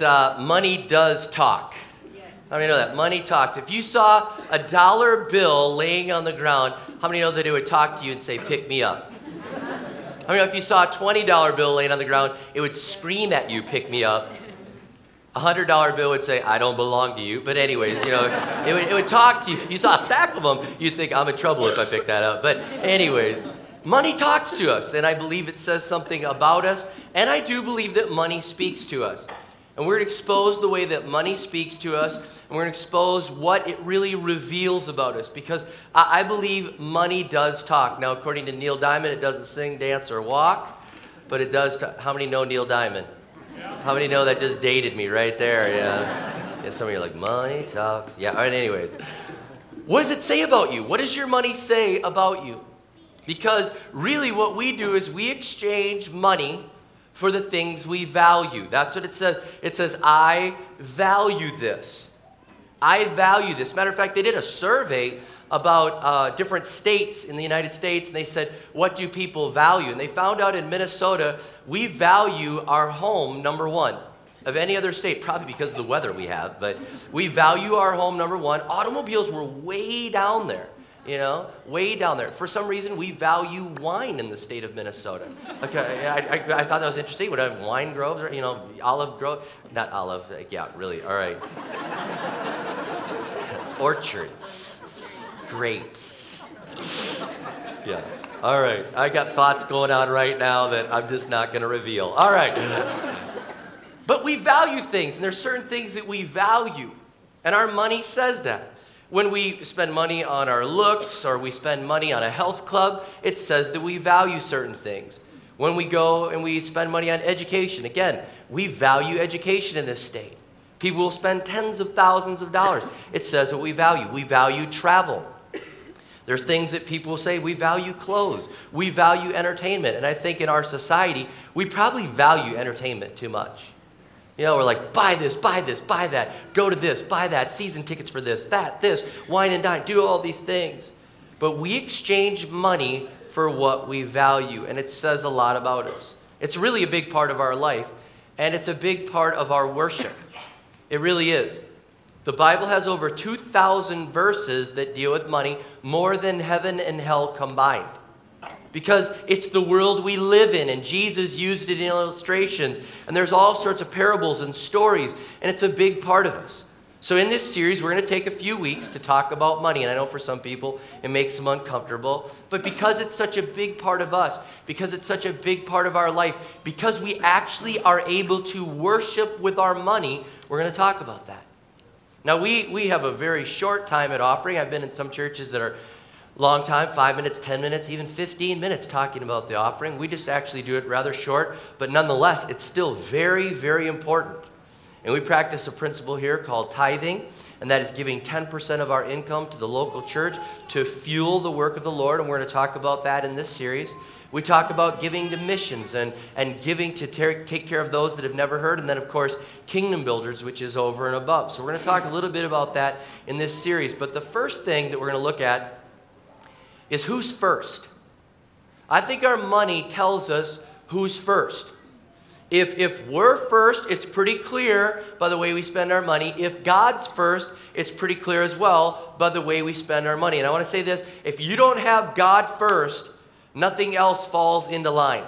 many know that uh, money does talk? How many know that? Money talks. If you saw a dollar bill laying on the ground, how many know that it would talk to you and say, pick me up? How many know if you saw a $20 bill laying on the ground, it would scream at you, pick me up? A $100 bill would say, I don't belong to you. But, anyways, you know, it would, it would talk to you. If you saw a stack of them, you'd think, I'm in trouble if I pick that up. But, anyways, money talks to us, and I believe it says something about us, and I do believe that money speaks to us. And we're going to expose the way that money speaks to us, and we're going to expose what it really reveals about us because I, I believe money does talk. Now, according to Neil Diamond, it doesn't sing, dance, or walk, but it does. T- How many know Neil Diamond? How many know that just dated me right there? Yeah. yeah some of you are like, money talks. Yeah, all right, anyways. What does it say about you? What does your money say about you? Because really, what we do is we exchange money for the things we value. That's what it says. It says, I value this. I value this. Matter of fact, they did a survey about uh, different states in the United States, and they said, What do people value? And they found out in Minnesota, we value our home, number one, of any other state, probably because of the weather we have, but we value our home, number one. Automobiles were way down there you know, way down there. For some reason, we value wine in the state of Minnesota. Okay, I, I, I thought that was interesting. Would have wine groves, or, you know, olive grove? Not olive, yeah, really, all right. Orchards, grapes. Yeah, all right. I got thoughts going on right now that I'm just not going to reveal. All right. But we value things, and there's certain things that we value, and our money says that. When we spend money on our looks or we spend money on a health club, it says that we value certain things. When we go and we spend money on education, again, we value education in this state. People will spend tens of thousands of dollars. It says what we value. We value travel. There's things that people say we value clothes, we value entertainment. And I think in our society, we probably value entertainment too much. You know, we're like, buy this, buy this, buy that, go to this, buy that, season tickets for this, that, this, wine and dine, do all these things. But we exchange money for what we value, and it says a lot about us. It's really a big part of our life, and it's a big part of our worship. It really is. The Bible has over 2,000 verses that deal with money, more than heaven and hell combined because it's the world we live in, and Jesus used it in illustrations, and there's all sorts of parables and stories, and it's a big part of us. So, in this series, we're going to take a few weeks to talk about money, and I know for some people it makes them uncomfortable, but because it's such a big part of us, because it's such a big part of our life, because we actually are able to worship with our money, we're going to talk about that. Now, we, we have a very short time at offering. I've been in some churches that are long time five minutes, 10 minutes, even 15 minutes talking about the offering. We just actually do it rather short, but nonetheless, it's still very, very important. And we practice a principle here called tithing, and that is giving 10% of our income to the local church to fuel the work of the Lord. And we're going to talk about that in this series. We talk about giving to missions and, and giving to ter- take care of those that have never heard. And then, of course, kingdom builders, which is over and above. So, we're going to talk a little bit about that in this series. But the first thing that we're going to look at is who's first. I think our money tells us who's first. If, if we're first, it's pretty clear by the way we spend our money. If God's first, it's pretty clear as well by the way we spend our money. And I want to say this if you don't have God first, nothing else falls into line.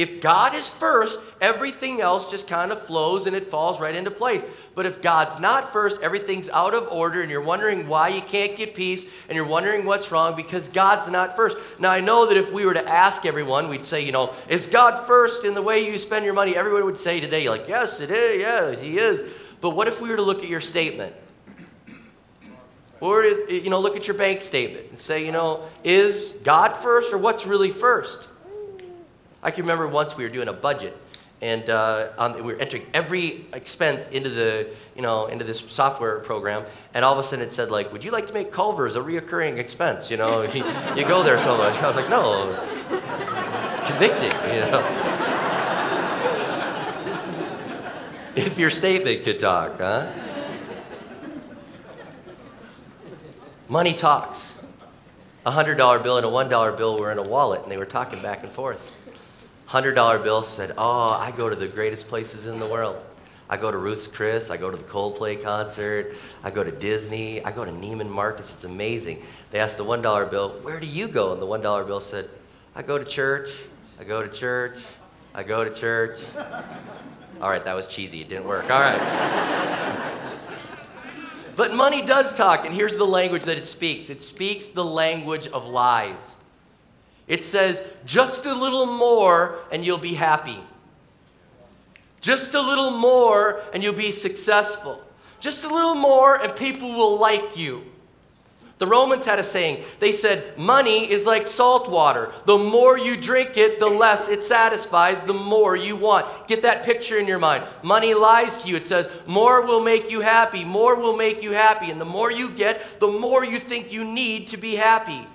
If God is first, everything else just kind of flows and it falls right into place. But if God's not first, everything's out of order and you're wondering why you can't get peace and you're wondering what's wrong because God's not first. Now, I know that if we were to ask everyone, we'd say, you know, is God first in the way you spend your money? Everyone would say today, like, yes, it is. Yes, He is. But what if we were to look at your statement? Or, you know, look at your bank statement and say, you know, is God first or what's really first? I can remember once we were doing a budget, and uh, we were entering every expense into the, you know, into this software program, and all of a sudden it said like, "Would you like to make Culver's a reoccurring expense?" You know, you, you go there so much. I was like, "No, it's convicting," you know. if your statement could talk, huh? Money talks. A hundred dollar bill and a one dollar bill were in a wallet, and they were talking back and forth. $100 bill said, Oh, I go to the greatest places in the world. I go to Ruth's Chris, I go to the Coldplay concert, I go to Disney, I go to Neiman Marcus. It's amazing. They asked the $1 bill, Where do you go? And the $1 bill said, I go to church, I go to church, I go to church. All right, that was cheesy. It didn't work. All right. but money does talk, and here's the language that it speaks it speaks the language of lies. It says, just a little more and you'll be happy. Just a little more and you'll be successful. Just a little more and people will like you. The Romans had a saying. They said, Money is like salt water. The more you drink it, the less it satisfies, the more you want. Get that picture in your mind. Money lies to you. It says, More will make you happy. More will make you happy. And the more you get, the more you think you need to be happy.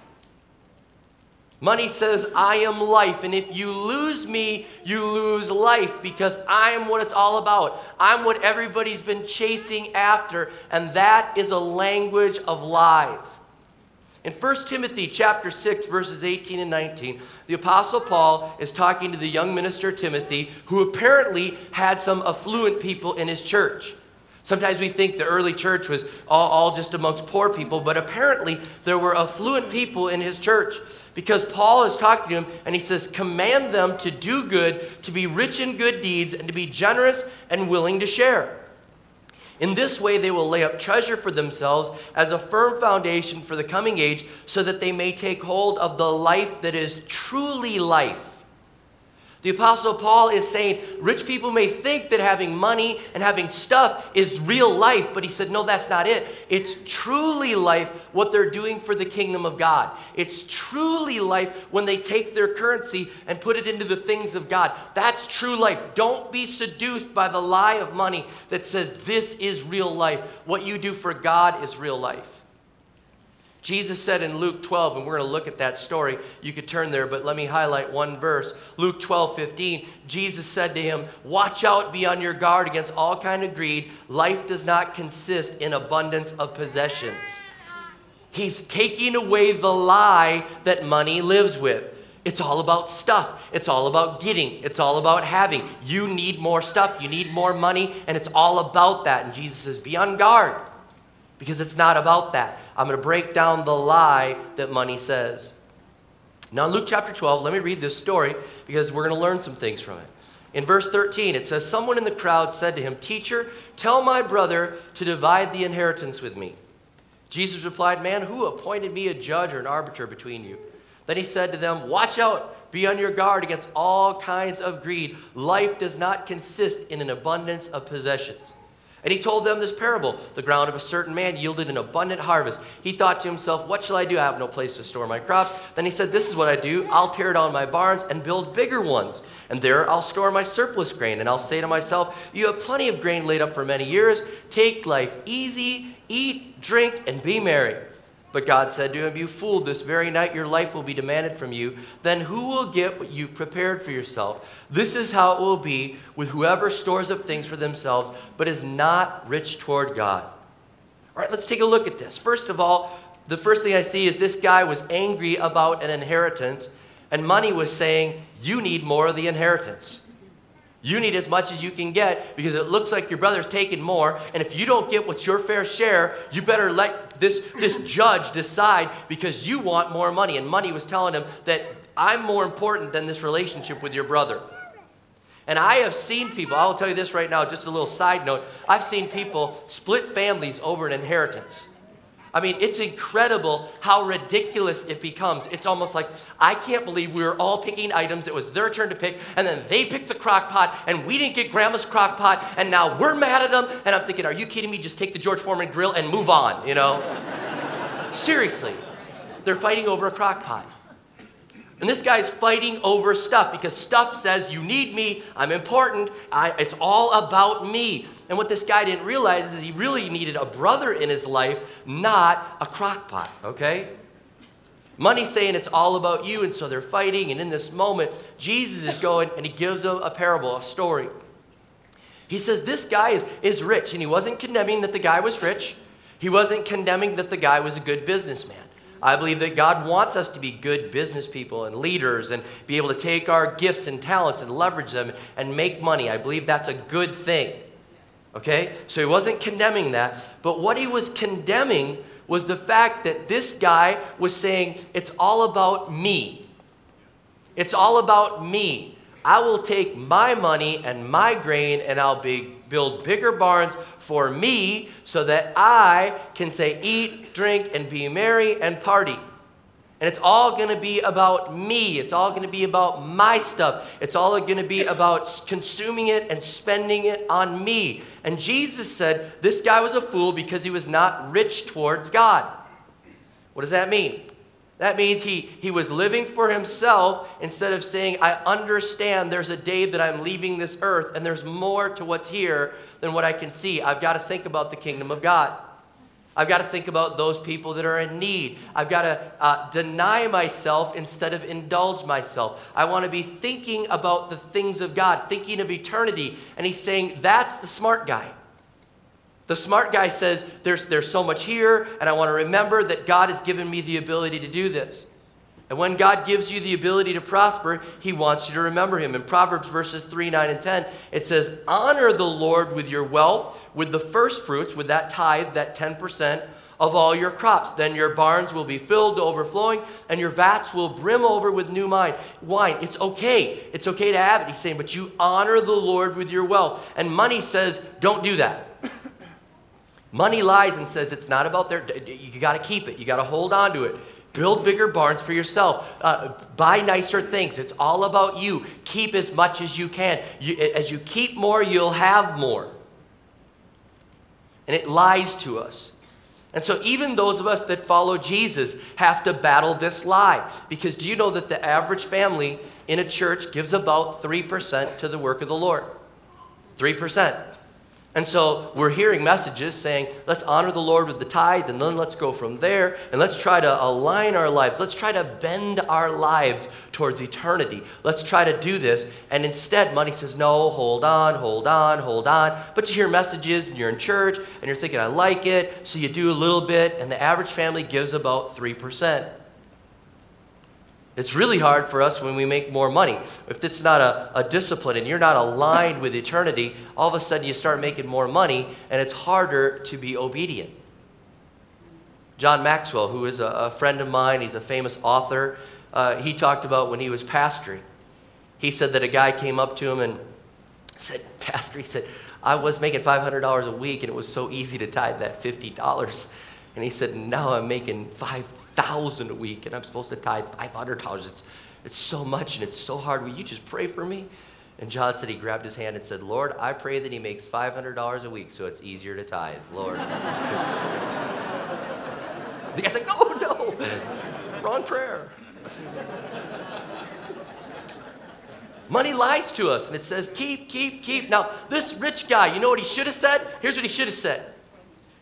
Money says, I am life. And if you lose me, you lose life because I am what it's all about. I'm what everybody's been chasing after. And that is a language of lies. In 1 Timothy chapter 6 verses 18 and 19, the apostle Paul is talking to the young minister Timothy who apparently had some affluent people in his church. Sometimes we think the early church was all, all just amongst poor people, but apparently there were affluent people in his church because Paul is talking to him and he says, Command them to do good, to be rich in good deeds, and to be generous and willing to share. In this way, they will lay up treasure for themselves as a firm foundation for the coming age, so that they may take hold of the life that is truly life the Apostle Paul is saying rich people may think that having money and having stuff is real life, but he said, no, that's not it. It's truly life what they're doing for the kingdom of God. It's truly life when they take their currency and put it into the things of God. That's true life. Don't be seduced by the lie of money that says this is real life. What you do for God is real life. Jesus said in Luke 12, and we're going to look at that story. You could turn there, but let me highlight one verse. Luke 12, 15. Jesus said to him, Watch out, be on your guard against all kind of greed. Life does not consist in abundance of possessions. He's taking away the lie that money lives with. It's all about stuff. It's all about getting. It's all about having. You need more stuff. You need more money, and it's all about that. And Jesus says, Be on guard because it's not about that. I'm going to break down the lie that money says. Now, in Luke chapter 12, let me read this story because we're going to learn some things from it. In verse 13, it says, Someone in the crowd said to him, Teacher, tell my brother to divide the inheritance with me. Jesus replied, Man, who appointed me a judge or an arbiter between you? Then he said to them, Watch out, be on your guard against all kinds of greed. Life does not consist in an abundance of possessions. And he told them this parable The ground of a certain man yielded an abundant harvest. He thought to himself, What shall I do? I have no place to store my crops. Then he said, This is what I do I'll tear down my barns and build bigger ones. And there I'll store my surplus grain. And I'll say to myself, You have plenty of grain laid up for many years. Take life easy, eat, drink, and be merry. But God said to him, You fool, this very night your life will be demanded from you. Then who will get what you've prepared for yourself? This is how it will be with whoever stores up things for themselves, but is not rich toward God. All right, let's take a look at this. First of all, the first thing I see is this guy was angry about an inheritance, and money was saying, You need more of the inheritance. You need as much as you can get because it looks like your brother's taking more. And if you don't get what's your fair share, you better let this, this judge decide because you want more money. And money was telling him that I'm more important than this relationship with your brother. And I have seen people, I'll tell you this right now, just a little side note. I've seen people split families over an inheritance. I mean, it's incredible how ridiculous it becomes. It's almost like, I can't believe we were all picking items. It was their turn to pick, and then they picked the crock pot, and we didn't get grandma's crock pot, and now we're mad at them. And I'm thinking, are you kidding me? Just take the George Foreman grill and move on, you know? Seriously. They're fighting over a crock pot. And this guy's fighting over stuff because stuff says, You need me, I'm important, I, it's all about me. And what this guy didn't realize is he really needed a brother in his life, not a crockpot, okay? Money's saying it's all about you, and so they're fighting. And in this moment, Jesus is going and he gives them a parable, a story. He says, This guy is, is rich, and he wasn't condemning that the guy was rich. He wasn't condemning that the guy was a good businessman. I believe that God wants us to be good business people and leaders and be able to take our gifts and talents and leverage them and make money. I believe that's a good thing. Okay? So he wasn't condemning that. But what he was condemning was the fact that this guy was saying, It's all about me. It's all about me. I will take my money and my grain and I'll be, build bigger barns for me so that I can say, Eat, drink, and be merry and party. And it's all going to be about me. It's all going to be about my stuff. It's all going to be about consuming it and spending it on me. And Jesus said this guy was a fool because he was not rich towards God. What does that mean? That means he, he was living for himself instead of saying, I understand there's a day that I'm leaving this earth and there's more to what's here than what I can see. I've got to think about the kingdom of God. I've got to think about those people that are in need. I've got to uh, deny myself instead of indulge myself. I want to be thinking about the things of God, thinking of eternity. And he's saying that's the smart guy. The smart guy says, there's, there's so much here, and I want to remember that God has given me the ability to do this. And when God gives you the ability to prosper, He wants you to remember Him. In Proverbs verses 3, 9, and 10, it says, Honor the Lord with your wealth with the first fruits, with that tithe, that 10% of all your crops. Then your barns will be filled to overflowing, and your vats will brim over with new wine. Wine, it's okay. It's okay to have it. He's saying, but you honor the Lord with your wealth. And money says, don't do that. Money lies and says it's not about their, you got to keep it, you got to hold on to it. Build bigger barns for yourself. Uh, buy nicer things. It's all about you. Keep as much as you can. You, as you keep more, you'll have more and it lies to us. And so, even those of us that follow Jesus have to battle this lie. Because do you know that the average family in a church gives about 3% to the work of the Lord? 3%. And so we're hearing messages saying, let's honor the Lord with the tithe, and then let's go from there, and let's try to align our lives. Let's try to bend our lives towards eternity. Let's try to do this. And instead, money says, no, hold on, hold on, hold on. But you hear messages, and you're in church, and you're thinking, I like it. So you do a little bit, and the average family gives about 3%. It's really hard for us when we make more money. If it's not a, a, discipline and you're not aligned with eternity, all of a sudden you start making more money and it's harder to be obedient. John Maxwell, who is a, a friend of mine, he's a famous author, uh, he talked about when he was pastoring. He said that a guy came up to him and said, Pastor, he said, I was making $500 a week and it was so easy to tithe that $50. And he said, now I'm making 5000 thousand a week, and I'm supposed to tithe five hundred dollars. It's it's so much and it's so hard. Will you just pray for me? And John said he grabbed his hand and said, Lord, I pray that he makes five hundred dollars a week so it's easier to tithe. Lord. the guy's like, no, no, wrong prayer. Money lies to us and it says, keep, keep, keep. Now, this rich guy, you know what he should have said? Here's what he should have said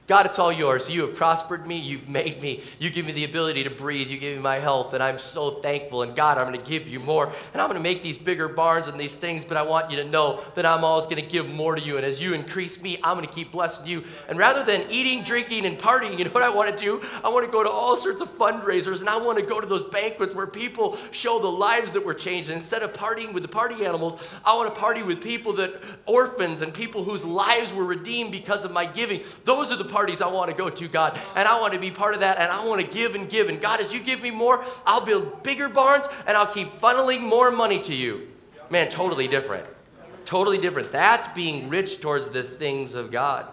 God, it's all yours. You have prospered me. You've made me. You give me the ability to breathe. You give me my health, and I'm so thankful. And God, I'm going to give you more. And I'm going to make these bigger barns and these things, but I want you to know that I'm always going to give more to you. And as you increase me, I'm going to keep blessing you. And rather than eating, drinking, and partying, you know what I want to do? I want to go to all sorts of fundraisers, and I want to go to those banquets where people show the lives that were changed. And instead of partying with the party animals, I want to party with people that, orphans, and people whose lives were redeemed because of my giving. Those are the parties I want to go to, God. And I want to be part of that. And I want to give and give. And God, as you give me more, I'll build bigger barns and I'll keep funneling more money to you. Man, totally different. Totally different. That's being rich towards the things of God.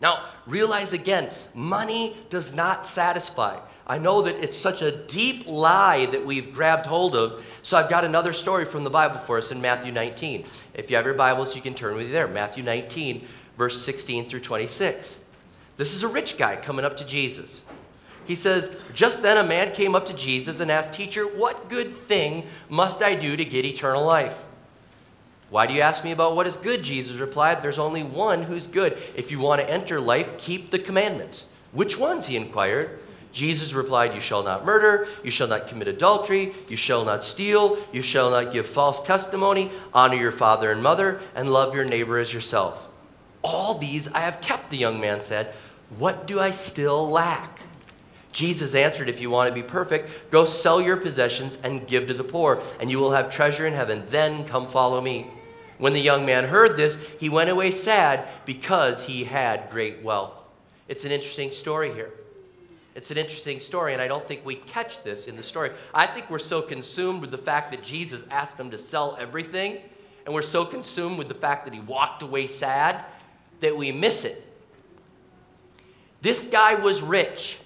Now, realize again, money does not satisfy. I know that it's such a deep lie that we've grabbed hold of. So I've got another story from the Bible for us in Matthew 19. If you have your Bibles, you can turn with you there. Matthew 19, verse 16 through 26. This is a rich guy coming up to Jesus. He says, Just then a man came up to Jesus and asked, Teacher, what good thing must I do to get eternal life? Why do you ask me about what is good? Jesus replied, There's only one who's good. If you want to enter life, keep the commandments. Which ones? He inquired. Jesus replied, You shall not murder, you shall not commit adultery, you shall not steal, you shall not give false testimony, honor your father and mother, and love your neighbor as yourself. All these I have kept, the young man said. What do I still lack? Jesus answered, If you want to be perfect, go sell your possessions and give to the poor, and you will have treasure in heaven. Then come follow me. When the young man heard this, he went away sad because he had great wealth. It's an interesting story here. It's an interesting story, and I don't think we catch this in the story. I think we're so consumed with the fact that Jesus asked him to sell everything, and we're so consumed with the fact that he walked away sad that we miss it. This guy was rich.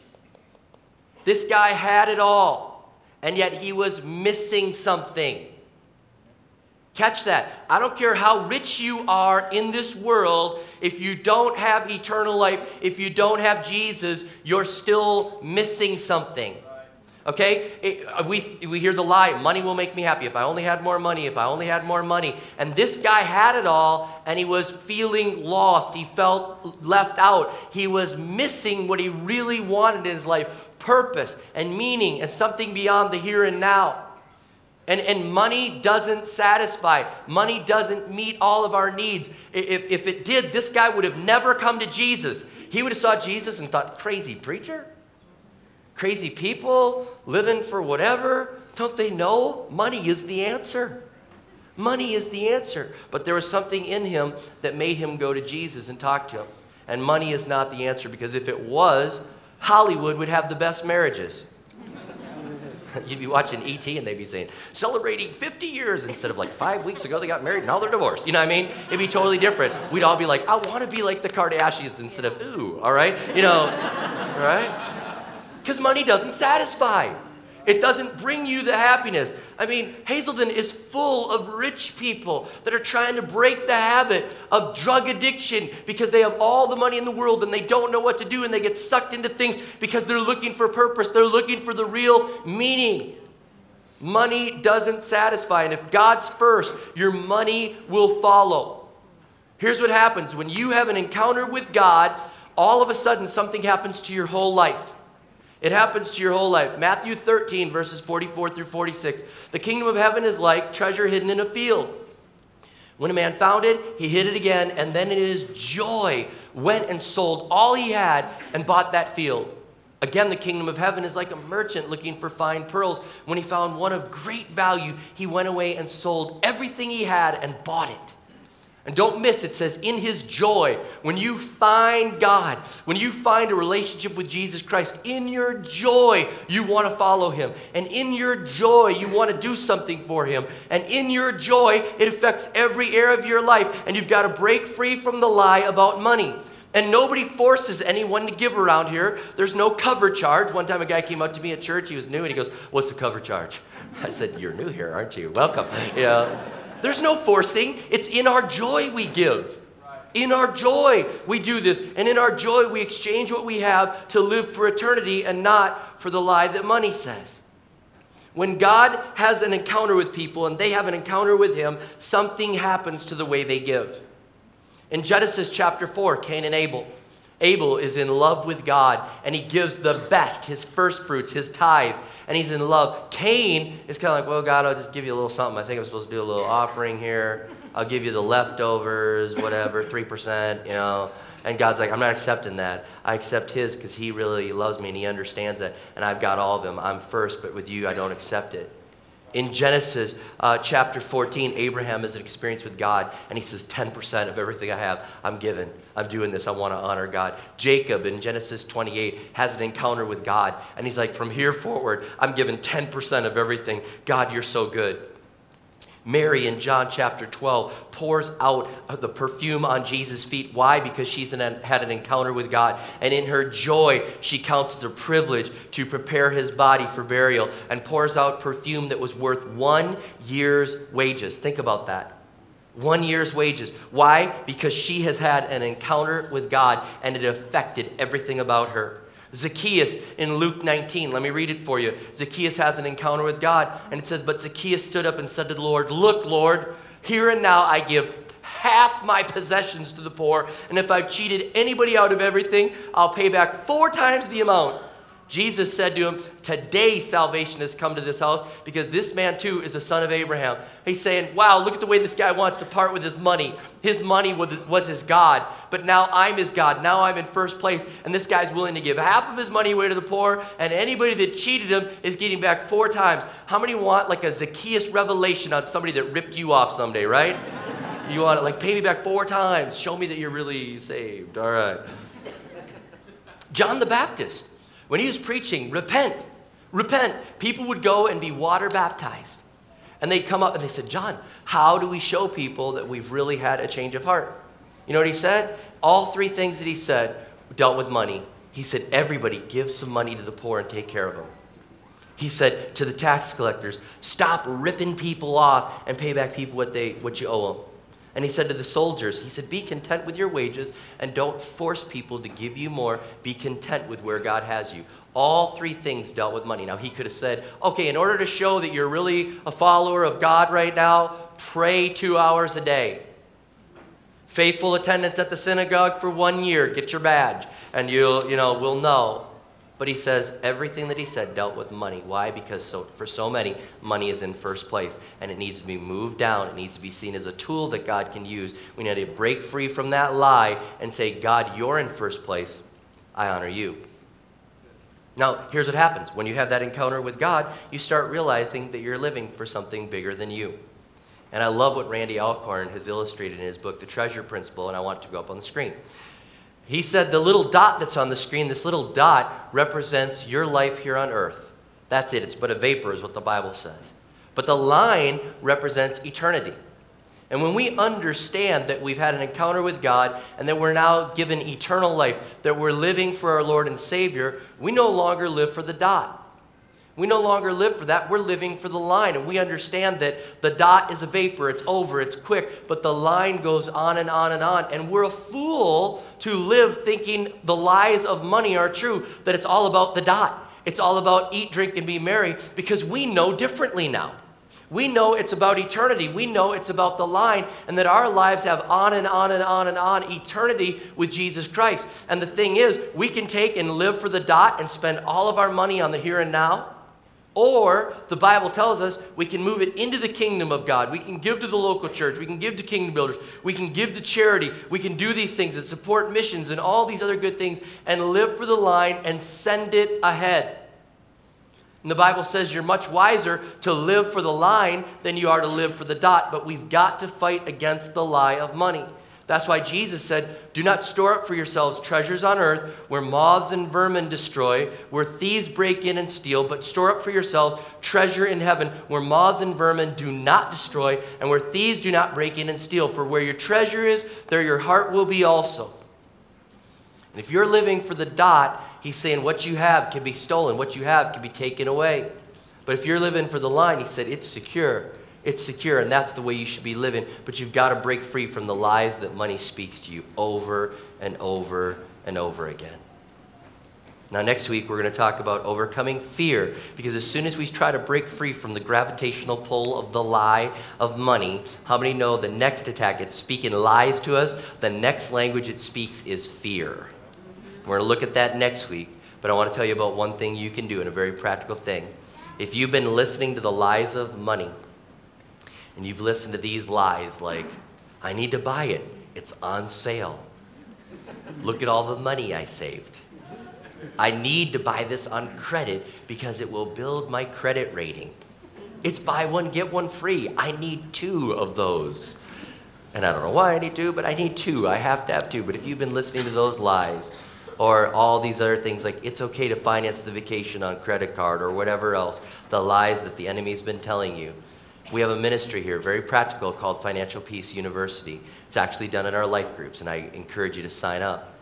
This guy had it all, and yet he was missing something. Catch that. I don't care how rich you are in this world, if you don't have eternal life, if you don't have Jesus, you're still missing something. Okay? It, uh, we, we hear the lie money will make me happy. If I only had more money, if I only had more money. And this guy had it all and he was feeling lost. He felt left out. He was missing what he really wanted in his life purpose and meaning and something beyond the here and now. And, and money doesn't satisfy. Money doesn't meet all of our needs. If, if it did, this guy would have never come to Jesus. He would have saw Jesus and thought, crazy preacher? Crazy people living for whatever? Don't they know money is the answer? Money is the answer. But there was something in him that made him go to Jesus and talk to him. And money is not the answer because if it was, Hollywood would have the best marriages. You'd be watching ET and they'd be saying, celebrating 50 years instead of like five weeks ago they got married and now they're divorced. You know what I mean? It'd be totally different. We'd all be like, I want to be like the Kardashians instead of ooh, all right? You know, right? Because money doesn't satisfy. It doesn't bring you the happiness. I mean, Hazelden is full of rich people that are trying to break the habit of drug addiction because they have all the money in the world and they don't know what to do and they get sucked into things because they're looking for purpose. They're looking for the real meaning. Money doesn't satisfy. And if God's first, your money will follow. Here's what happens when you have an encounter with God, all of a sudden something happens to your whole life. It happens to your whole life. Matthew 13, verses 44 through 46. The kingdom of heaven is like treasure hidden in a field. When a man found it, he hid it again, and then in his joy went and sold all he had and bought that field. Again, the kingdom of heaven is like a merchant looking for fine pearls. When he found one of great value, he went away and sold everything he had and bought it. And don't miss, it says, in his joy, when you find God, when you find a relationship with Jesus Christ, in your joy, you want to follow him. And in your joy, you want to do something for him. And in your joy, it affects every area of your life. And you've got to break free from the lie about money. And nobody forces anyone to give around here. There's no cover charge. One time a guy came up to me at church, he was new, and he goes, What's the cover charge? I said, You're new here, aren't you? Welcome. Yeah. There's no forcing. It's in our joy we give. In our joy, we do this. And in our joy, we exchange what we have to live for eternity and not for the lie that money says. When God has an encounter with people and they have an encounter with Him, something happens to the way they give. In Genesis chapter 4, Cain and Abel. Abel is in love with God and he gives the best, his first fruits, his tithe and he's in love. Cain is kind of like, well, God, I'll just give you a little something. I think I'm supposed to do a little offering here. I'll give you the leftovers, whatever, 3%, you know. And God's like, I'm not accepting that. I accept his because he really loves me and he understands that. And I've got all of them. I'm first, but with you, I don't accept it. In Genesis uh, chapter 14, Abraham has an experience with God, and he says, 10% of everything I have, I'm given. I'm doing this. I want to honor God. Jacob in Genesis 28 has an encounter with God, and he's like, from here forward, I'm given 10% of everything. God, you're so good. Mary in John chapter 12 pours out the perfume on Jesus' feet. Why? Because she's an, had an encounter with God. And in her joy, she counts the privilege to prepare his body for burial and pours out perfume that was worth one year's wages. Think about that. One year's wages. Why? Because she has had an encounter with God and it affected everything about her. Zacchaeus in Luke 19. Let me read it for you. Zacchaeus has an encounter with God, and it says, But Zacchaeus stood up and said to the Lord, Look, Lord, here and now I give half my possessions to the poor, and if I've cheated anybody out of everything, I'll pay back four times the amount. Jesus said to him, Today salvation has come to this house because this man too is a son of Abraham. He's saying, Wow, look at the way this guy wants to part with his money. His money was his God, but now I'm his God. Now I'm in first place. And this guy's willing to give half of his money away to the poor, and anybody that cheated him is getting back four times. How many want like a Zacchaeus revelation on somebody that ripped you off someday, right? You want to like pay me back four times. Show me that you're really saved. All right. John the Baptist, when he was preaching, repent, repent, people would go and be water baptized. And they'd come up and they said, John, how do we show people that we've really had a change of heart? You know what he said? All three things that he said dealt with money. He said, everybody give some money to the poor and take care of them. He said to the tax collectors, stop ripping people off and pay back people what, they, what you owe them. And he said to the soldiers, he said, be content with your wages and don't force people to give you more. Be content with where God has you. All three things dealt with money. Now, he could have said, okay, in order to show that you're really a follower of God right now, pray two hours a day. Faithful attendance at the synagogue for one year, get your badge, and you'll, you know, we'll know. But he says everything that he said dealt with money. Why? Because so, for so many, money is in first place and it needs to be moved down. It needs to be seen as a tool that God can use. We need to break free from that lie and say, God, you're in first place. I honor you. Now, here's what happens when you have that encounter with God, you start realizing that you're living for something bigger than you. And I love what Randy Alcorn has illustrated in his book, The Treasure Principle, and I want it to go up on the screen. He said the little dot that's on the screen, this little dot represents your life here on earth. That's it. It's but a vapor, is what the Bible says. But the line represents eternity. And when we understand that we've had an encounter with God and that we're now given eternal life, that we're living for our Lord and Savior, we no longer live for the dot. We no longer live for that. We're living for the line. And we understand that the dot is a vapor, it's over, it's quick, but the line goes on and on and on. And we're a fool to live thinking the lies of money are true, that it's all about the dot. It's all about eat, drink, and be merry because we know differently now. We know it's about eternity. We know it's about the line, and that our lives have on and on and on and on eternity with Jesus Christ. And the thing is, we can take and live for the dot and spend all of our money on the here and now or the Bible tells us we can move it into the kingdom of God. We can give to the local church. We can give to kingdom builders. We can give to charity. We can do these things and support missions and all these other good things and live for the line and send it ahead. And the Bible says you're much wiser to live for the line than you are to live for the dot, but we've got to fight against the lie of money. That's why Jesus said, Do not store up for yourselves treasures on earth where moths and vermin destroy, where thieves break in and steal, but store up for yourselves treasure in heaven where moths and vermin do not destroy, and where thieves do not break in and steal. For where your treasure is, there your heart will be also. And if you're living for the dot, he's saying what you have can be stolen, what you have can be taken away. But if you're living for the line, he said it's secure it's secure, and that's the way you should be living. But you've got to break free from the lies that money speaks to you over and over and over again. Now, next week, we're going to talk about overcoming fear because as soon as we try to break free from the gravitational pull of the lie of money, how many know the next attack, it's speaking lies to us? The next language it speaks is fear. We're going to look at that next week, but I want to tell you about one thing you can do and a very practical thing. If you've been listening to the lies of money, and you've listened to these lies like, I need to buy it, it's on sale. Look at all the money I saved. I need to buy this on credit because it will build my credit rating. It's buy one, get one free. I need two of those. And I don't know why I need two, but I need two. I have to have two. But if you've been listening to those lies, or all these other things like it's okay to finance the vacation on credit card or whatever else, the lies that the enemy's been telling you, we have a ministry here, very practical, called Financial Peace University. It's actually done in our life groups, and I encourage you to sign up.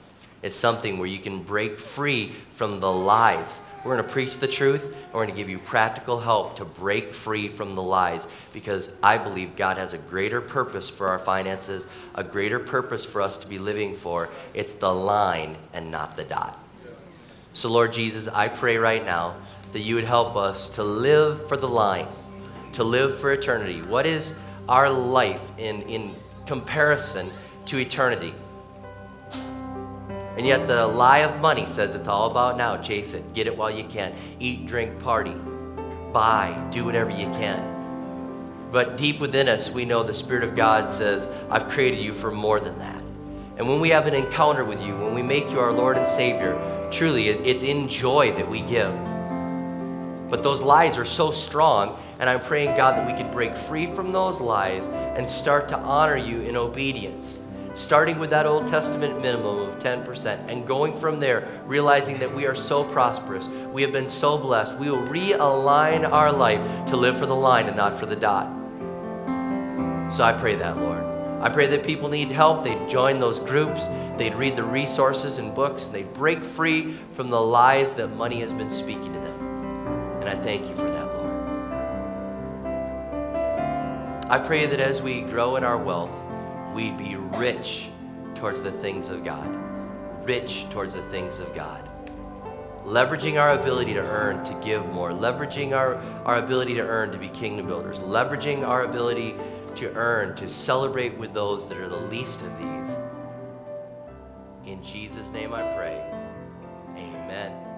It's something where you can break free from the lies. We're going to preach the truth, and we're going to give you practical help to break free from the lies because I believe God has a greater purpose for our finances, a greater purpose for us to be living for. It's the line and not the dot. So, Lord Jesus, I pray right now that you would help us to live for the line to live for eternity? What is our life in, in comparison to eternity? And yet, the lie of money says it's all about now. Chase it, get it while you can. Eat, drink, party, buy, do whatever you can. But deep within us, we know the Spirit of God says, I've created you for more than that. And when we have an encounter with you, when we make you our Lord and Savior, truly, it's in joy that we give. But those lies are so strong And I'm praying, God, that we could break free from those lies and start to honor you in obedience. Starting with that Old Testament minimum of 10% and going from there, realizing that we are so prosperous, we have been so blessed, we will realign our life to live for the line and not for the dot. So I pray that, Lord. I pray that people need help, they'd join those groups, they'd read the resources and books, and they'd break free from the lies that money has been speaking to them. And I thank you for that, I pray that as we grow in our wealth, we'd be rich towards the things of God, rich towards the things of God. Leveraging our ability to earn to give more, leveraging our, our ability to earn to be kingdom builders, leveraging our ability to earn to celebrate with those that are the least of these. In Jesus' name I pray. Amen.